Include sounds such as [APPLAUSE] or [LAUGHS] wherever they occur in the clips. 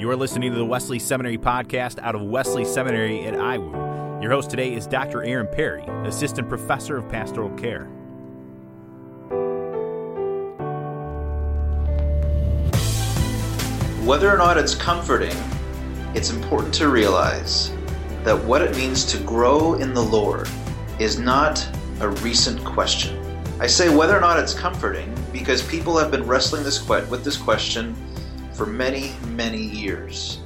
You are listening to the Wesley Seminary podcast out of Wesley Seminary at IWU. Your host today is Dr. Aaron Perry, Assistant Professor of Pastoral Care. Whether or not it's comforting, it's important to realize that what it means to grow in the Lord is not a recent question. I say whether or not it's comforting because people have been wrestling this que- with this question for many, many years.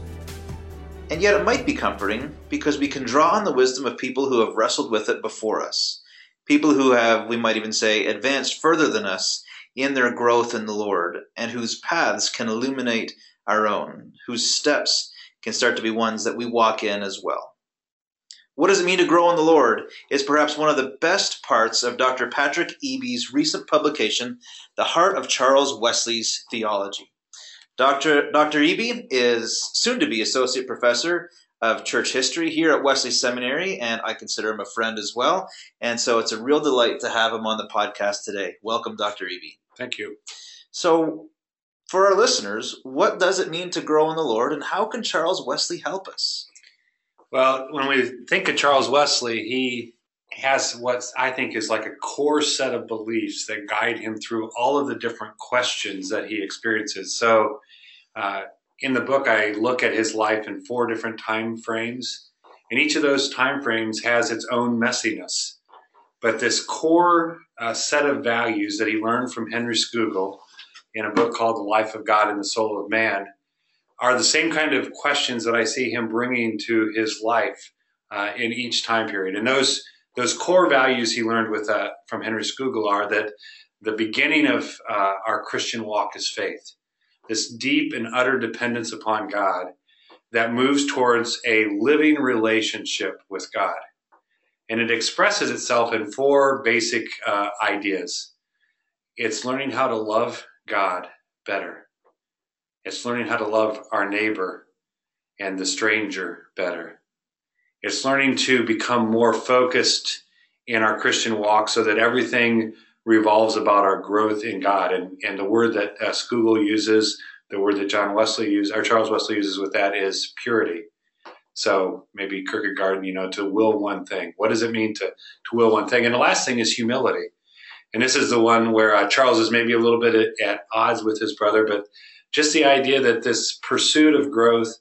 And yet it might be comforting because we can draw on the wisdom of people who have wrestled with it before us. People who have, we might even say, advanced further than us in their growth in the Lord, and whose paths can illuminate our own, whose steps can start to be ones that we walk in as well. What does it mean to grow in the Lord is perhaps one of the best parts of Dr. Patrick Eby's recent publication, The Heart of Charles Wesley's Theology. Dr. Dr. Eby is soon to be Associate Professor of Church History here at Wesley Seminary, and I consider him a friend as well. And so it's a real delight to have him on the podcast today. Welcome, Dr. Eby. Thank you. So, for our listeners, what does it mean to grow in the Lord, and how can Charles Wesley help us? Well, when we think of Charles Wesley, he has what I think is like a core set of beliefs that guide him through all of the different questions that he experiences. So, uh, in the book, I look at his life in four different time frames, and each of those time frames has its own messiness. But this core uh, set of values that he learned from Henry Scougal in a book called The Life of God and the Soul of Man are the same kind of questions that I see him bringing to his life uh, in each time period. And those those core values he learned with uh, from Henry Scougal are that the beginning of uh, our Christian walk is faith, this deep and utter dependence upon God that moves towards a living relationship with God. And it expresses itself in four basic uh, ideas. It's learning how to love God better. It's learning how to love our neighbor and the stranger better. It's learning to become more focused in our Christian walk so that everything revolves about our growth in God. And, and the word that uh, uses, the word that John Wesley uses, or Charles Wesley uses with that is purity. So maybe Kierkegaard, you know, to will one thing. What does it mean to, to will one thing? And the last thing is humility. And this is the one where uh, Charles is maybe a little bit at, at odds with his brother, but just the idea that this pursuit of growth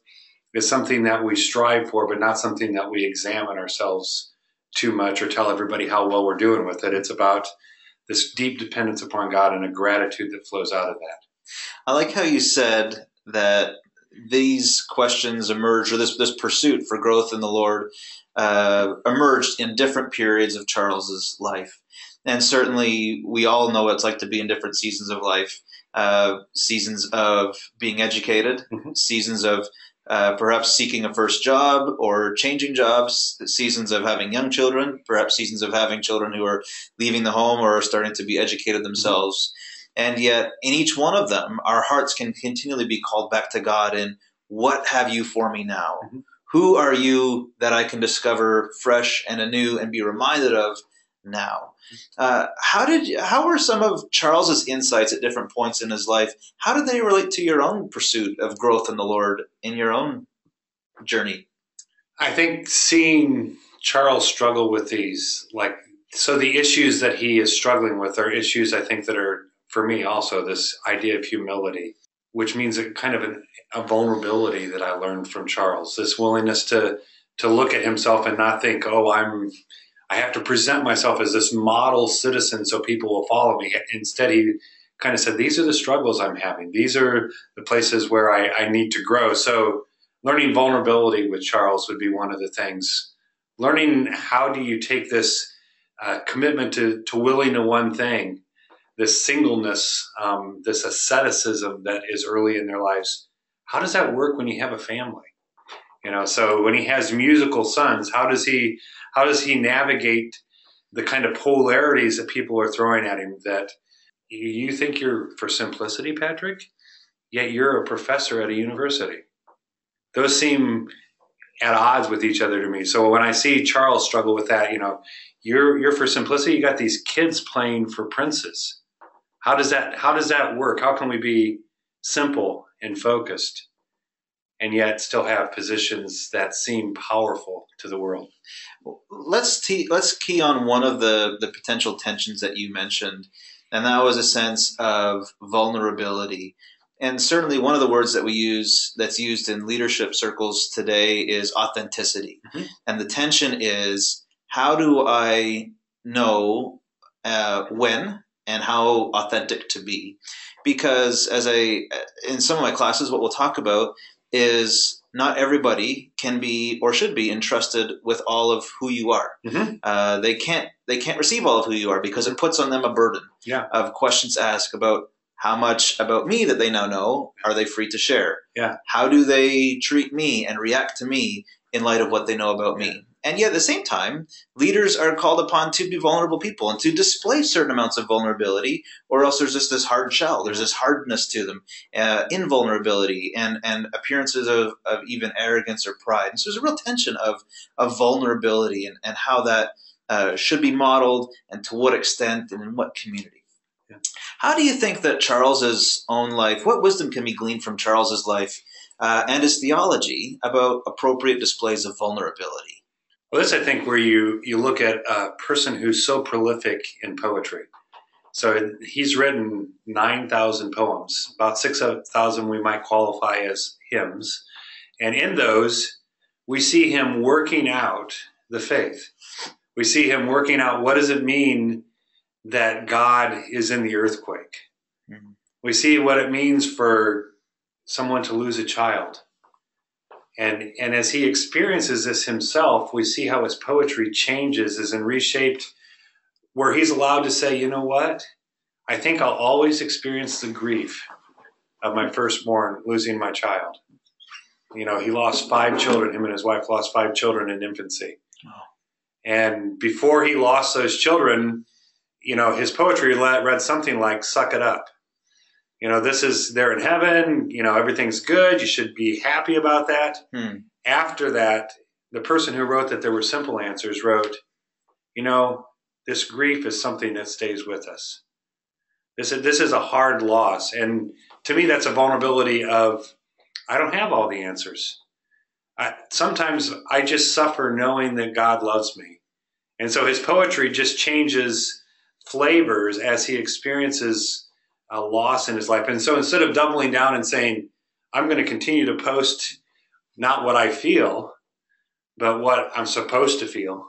is something that we strive for, but not something that we examine ourselves too much or tell everybody how well we're doing with it. It's about this deep dependence upon God and a gratitude that flows out of that. I like how you said that these questions emerged, or this this pursuit for growth in the Lord uh, emerged in different periods of Charles's life, and certainly we all know what it's like to be in different seasons of life. Uh, seasons of being educated, mm-hmm. seasons of uh, perhaps seeking a first job or changing jobs, seasons of having young children, perhaps seasons of having children who are leaving the home or are starting to be educated themselves. And yet, in each one of them, our hearts can continually be called back to God in what have you for me now? Mm-hmm. Who are you that I can discover fresh and anew and be reminded of now? Uh, how did how were some of Charles's insights at different points in his life? How did they relate to your own pursuit of growth in the Lord in your own journey? I think seeing Charles struggle with these, like, so the issues that he is struggling with are issues I think that are for me also this idea of humility, which means a kind of an, a vulnerability that I learned from Charles. This willingness to to look at himself and not think, oh, I'm I have to present myself as this model citizen so people will follow me. Instead, he kind of said, These are the struggles I'm having. These are the places where I, I need to grow. So, learning vulnerability with Charles would be one of the things. Learning how do you take this uh, commitment to, to willing to one thing, this singleness, um, this asceticism that is early in their lives. How does that work when you have a family? You know, so when he has musical sons, how does he how does he navigate the kind of polarities that people are throwing at him that you think you're for simplicity, Patrick, yet you're a professor at a university. Those seem at odds with each other to me. So when I see Charles struggle with that, you know, you're you're for simplicity, you got these kids playing for princes. How does that how does that work? How can we be simple and focused? And yet still have positions that seem powerful to the world. Let's te- let's key on one of the the potential tensions that you mentioned, and that was a sense of vulnerability. And certainly, one of the words that we use that's used in leadership circles today is authenticity. Mm-hmm. And the tension is how do I know uh, when and how authentic to be? Because as I in some of my classes, what we'll talk about is not everybody can be or should be entrusted with all of who you are. Mm-hmm. Uh, they can't they can't receive all of who you are because it puts on them a burden yeah. of questions asked about how much about me that they now know are they free to share? Yeah. How do they treat me and react to me in light of what they know about me? And yet, at the same time, leaders are called upon to be vulnerable people and to display certain amounts of vulnerability, or else there's just this hard shell. There's this hardness to them, uh, invulnerability, and, and appearances of, of even arrogance or pride. And so there's a real tension of, of vulnerability and, and how that uh, should be modeled and to what extent and in what community. Yeah. How do you think that Charles's own life, what wisdom can be gleaned from Charles's life uh, and his theology about appropriate displays of vulnerability? Well, this I think where you you look at a person who's so prolific in poetry. So he's written nine thousand poems. About six thousand we might qualify as hymns, and in those we see him working out the faith. We see him working out what does it mean that God is in the earthquake. Mm-hmm. We see what it means for someone to lose a child and, and as he experiences this himself, we see how his poetry changes, is and reshaped, where he's allowed to say, you know what? I think I'll always experience the grief of my firstborn losing my child. You know, he lost five children. Him and his wife lost five children in infancy. And before he lost those children, you know, his poetry read something like "Suck it up." You know, this is they're in heaven, you know, everything's good, you should be happy about that. Hmm. After that, the person who wrote that there were simple answers wrote, you know, this grief is something that stays with us. This is, this is a hard loss. And to me, that's a vulnerability of, I don't have all the answers. I, sometimes I just suffer knowing that God loves me. And so his poetry just changes flavors as he experiences a loss in his life. And so instead of doubling down and saying, I'm going to continue to post not what I feel, but what I'm supposed to feel.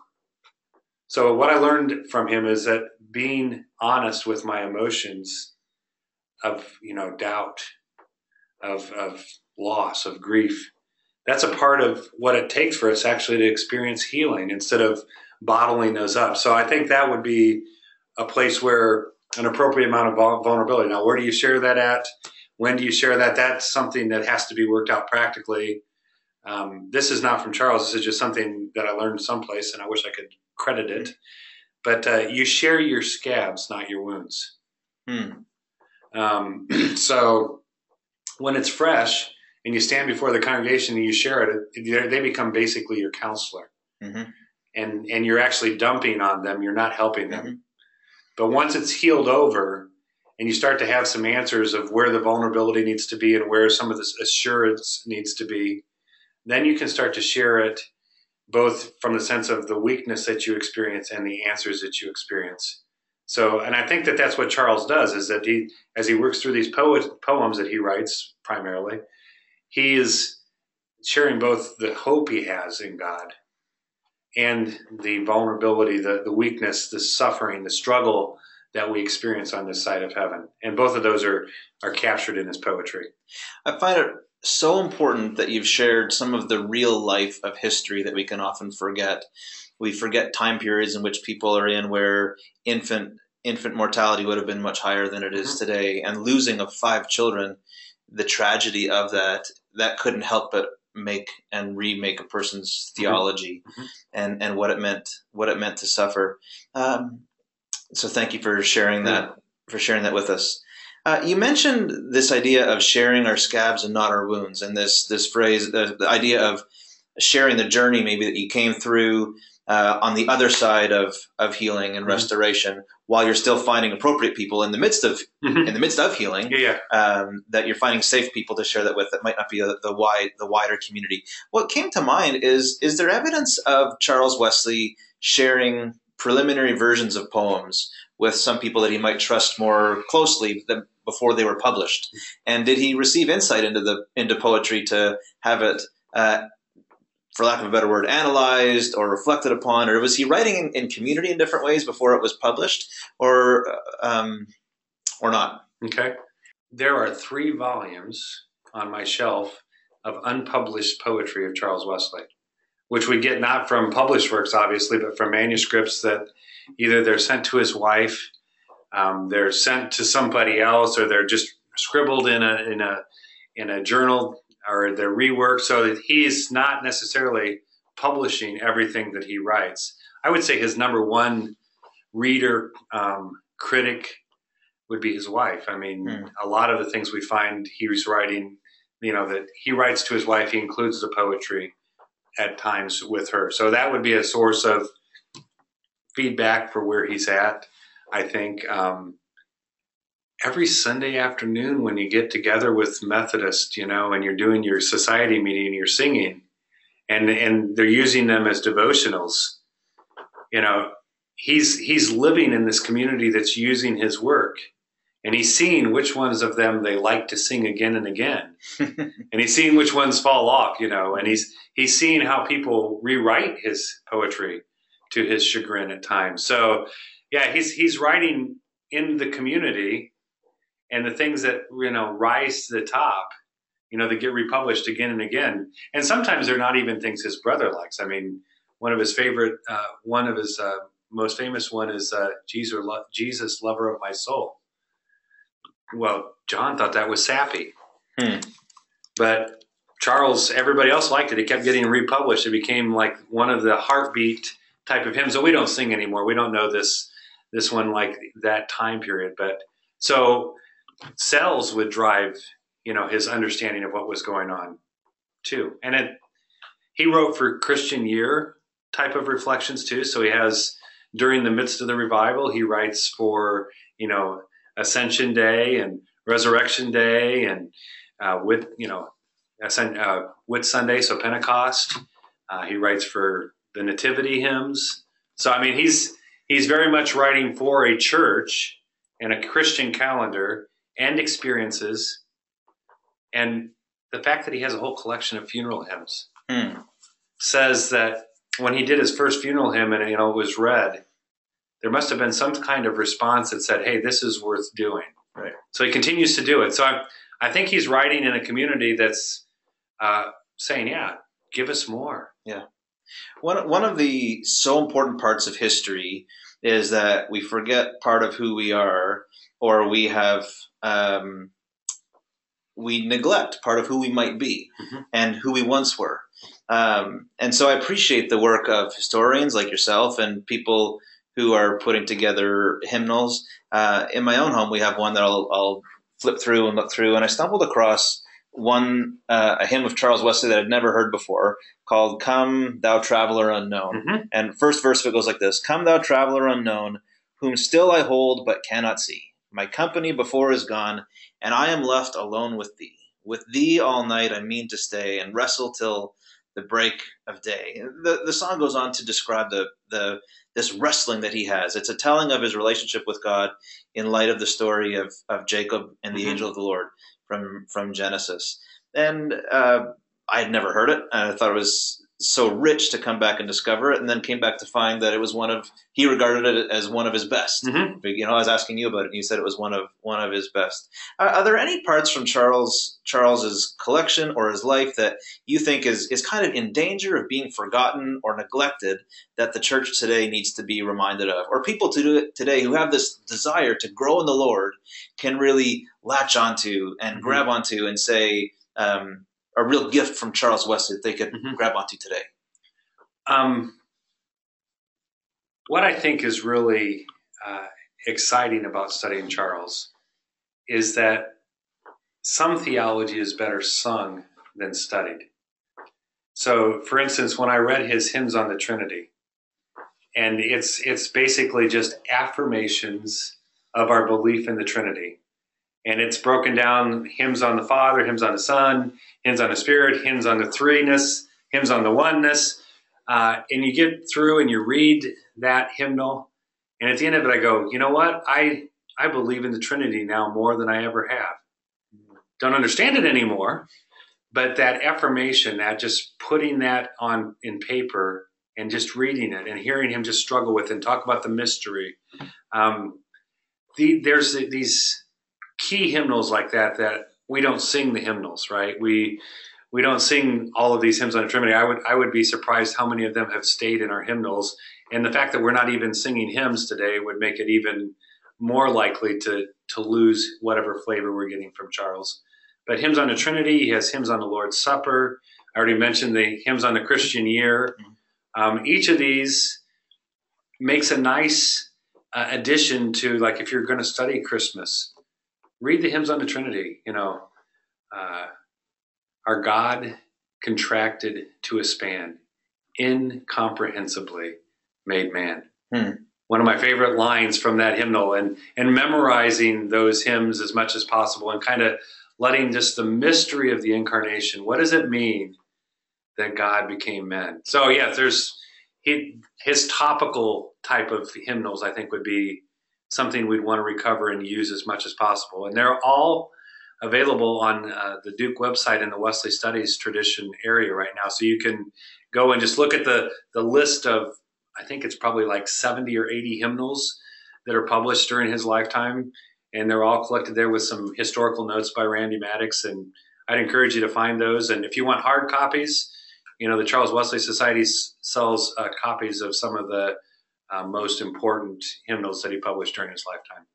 So what I learned from him is that being honest with my emotions of, you know, doubt, of, of loss, of grief, that's a part of what it takes for us actually to experience healing instead of bottling those up. So I think that would be a place where an appropriate amount of vulnerability. Now, where do you share that at? When do you share that? That's something that has to be worked out practically. Um, this is not from Charles. This is just something that I learned someplace, and I wish I could credit it. But uh, you share your scabs, not your wounds. Hmm. Um, [CLEARS THROAT] so when it's fresh and you stand before the congregation and you share it, they become basically your counselor. Mm-hmm. And, and you're actually dumping on them. You're not helping them. Mm-hmm. But once it's healed over and you start to have some answers of where the vulnerability needs to be and where some of this assurance needs to be, then you can start to share it both from the sense of the weakness that you experience and the answers that you experience. So, and I think that that's what Charles does is that he, as he works through these poems that he writes primarily, he is sharing both the hope he has in God and the vulnerability, the, the weakness, the suffering, the struggle that we experience on this side of heaven. And both of those are, are captured in his poetry. I find it so important that you've shared some of the real life of history that we can often forget. We forget time periods in which people are in where infant infant mortality would have been much higher than it is mm-hmm. today, and losing of five children, the tragedy of that that couldn't help but make and remake a person's mm-hmm. theology mm-hmm. and and what it meant what it meant to suffer. Um, so thank you for sharing that for sharing that with us. Uh, you mentioned this idea of sharing our scabs and not our wounds, and this this phrase, the, the idea of sharing the journey maybe that you came through uh, on the other side of of healing and Mhm. restoration, while you're still finding appropriate people in the midst of Mhm. in the midst of healing. Yeah, yeah. Um, that you're finding safe people to share that with that might not be the, the wide the wider community. What came to mind is is there evidence of Charles Wesley sharing preliminary versions of poems with some people that he might trust more closely than before they were published? And did he receive insight into the into poetry to have it, uh, for lack of a better word, analyzed or reflected upon, or was he writing in, in community in different ways before it was published, or uh, um, or not? Okay. There are three volumes on my shelf of unpublished poetry of Charles Wesley, which we get not from published works, obviously, but from manuscripts that either they're sent to his wife, um, they're sent to somebody else, or they're just scribbled in a in a in a journal, or they're reworked, so that he's not necessarily publishing everything that he writes. I would say his number one reader um, critic would be his wife. I mean, Hmm. a lot of the things we find he's writing, you know, that he writes to his wife, he includes the poetry at times with her. So that would be a source of feedback for where he's at. I think um, every Sunday afternoon when you get together with Methodists, you know, and you're doing your society meeting, and you're singing, and and they're using them as devotionals. You know, he's he's living in this community that's using his work and he's seeing which ones of them they like to sing again and again [LAUGHS] and he's seeing which ones fall off you know and he's he's seeing how people rewrite his poetry to his chagrin at times so yeah he's he's writing in the community and the things that you know rise to the top you know that get republished again and again and sometimes they're not even things his brother likes i mean one of his favorite uh, one of his uh, most famous one is uh, Jesus, lo- Jesus, lover of my soul. Well, John thought that was sappy, Hmm. but Charles, everybody else liked it. It kept getting republished. It became like one of the heartbeat type of hymns that we don't sing anymore. We don't know this this one like that time period, but so cells would drive you know his understanding of what was going on too, and it he wrote for Christian Year type of reflections too. So he has during the midst of the revival, he writes for you know Ascension Day and Resurrection Day and uh, with you know Ascend, uh, Whit Sunday, so Pentecost. Uh, he writes for the Nativity hymns. So I mean, he's he's very much writing for a church and a Christian calendar and experiences, and the fact that he has a whole collection of funeral hymns Hmm. says that when he did his first funeral hymn and you know it was read, there must have been some kind of response that said, "Hey, this is worth doing." Right. So he continues to do it. So I, I think he's writing in a community that's uh, saying, "Yeah, give us more." Yeah. One one of the so important parts of history is that we forget part of who we are, or we have um, we neglect part of who we might be Mhm. and who we once were. Um, and so I appreciate the work of historians like yourself and people who are putting together hymnals. Uh, in my own home, we have one that I'll, I'll flip through and look through, and I stumbled across one uh, a hymn of Charles Wesley that I'd never heard before called "Come, Thou Traveler Unknown." Mhm. And first verse of it goes like this: "Come, thou traveler unknown, whom still I hold but cannot see. My company before is gone, and I am left alone with thee. With thee all night I mean to stay and wrestle till the break of day." The the song goes on to describe the the this wrestling that he has. It's a telling of his relationship with God in light of the story of of Jacob and the Mhm. angel of the Lord from from Genesis. And uh, I had never heard it, and I thought it was so rich to come back and discover it, and then came back to find that it was one of he regarded it as one of his best. Mhm. You know, I was asking you about it, and you said it was one of one of his best. Uh, are there any parts from Charles Charles's collection or his life that you think is is kind of in danger of being forgotten or neglected that the church today needs to be reminded of, or people to do it today who have this desire to grow in the Lord can really latch onto and Mhm. grab onto and say um, a real gift from Charles Wesley that they could Mhm. grab onto today. Um, what I think is really uh, exciting about studying Charles is that some theology is better sung than studied. So, for instance, when I read his hymns on the Trinity, and it's it's basically just affirmations of our belief in the Trinity. And it's broken down hymns on the Father, hymns on the Son, hymns on the Spirit, hymns on the threeness, hymns on the oneness. Uh, and you get through and you read that hymnal, and at the end of it, I go, you know what? I I believe in the Trinity now more than I ever have. Don't understand it anymore, but that affirmation, that just putting that on in paper and just reading it and hearing him just struggle with it and talk about the mystery. Um, the, there's these key hymnals like that that we don't sing the hymnals, right? We we don't sing all of these hymns on the Trinity. I would I would be surprised how many of them have stayed in our hymnals, and the fact that we're not even singing hymns today would make it even more likely to to lose whatever flavor we're getting from Charles. But hymns on the Trinity, he has hymns on the Lord's Supper. I already mentioned the hymns on the Christian year. Um, each of these makes a nice uh, addition to like if you're going to study Christmas, read the hymns on the Trinity. You know, uh, our God contracted to a span, incomprehensibly made man. Hmm. One of my favorite lines from that hymnal, and and memorizing those hymns as much as possible, and kind of letting just the mystery of the incarnation. What does it mean that God became man? So yeah, there's he, his topical type of hymnals. I think would be something we'd want to recover and use as much as possible. And they're all available on uh, the Duke website in the Wesley Studies tradition area right now. So you can go and just look at the the list of I think it's probably like 70 or 80 hymnals that are published during his lifetime and they're all collected there with some historical notes by Randy Maddox. And I'd encourage you to find those. And if you want hard copies, you know, the Charles Wesley Society sells uh, copies of some of the uh, most important hymnals that he published during his lifetime.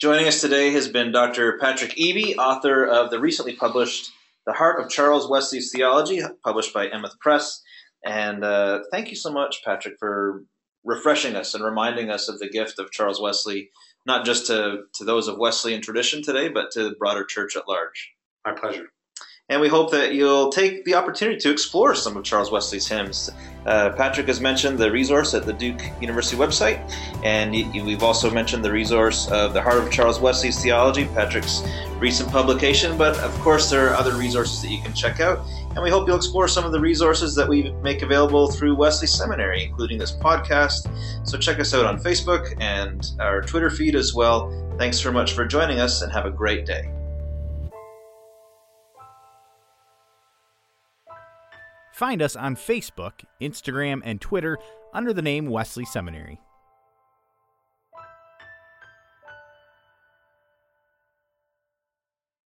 Joining us today has been Dr. Patrick Eby, author of the recently published The Heart of Charles Wesley's Theology, published by Emeth Press. And uh, thank you so much, Patrick, for refreshing us and reminding us of the gift of Charles Wesley not just to, to those of Wesleyan tradition today, but to the broader church at large. My pleasure. And we hope that you'll take the opportunity to explore some of Charles Wesley's hymns. Uh, Patrick has mentioned the resource at the Duke University website, and we've also mentioned the resource of the Heart of Charles Wesley's Theology, Patrick's recent publication. But of course, there are other resources that you can check out, and we hope you'll explore some of the resources that we make available through Wesley Seminary, including this podcast. So check us out on Facebook and our Twitter feed as well. Thanks very much for joining us, and have a great day. Find us on Facebook, Instagram, and Twitter under the name Wesley Seminary.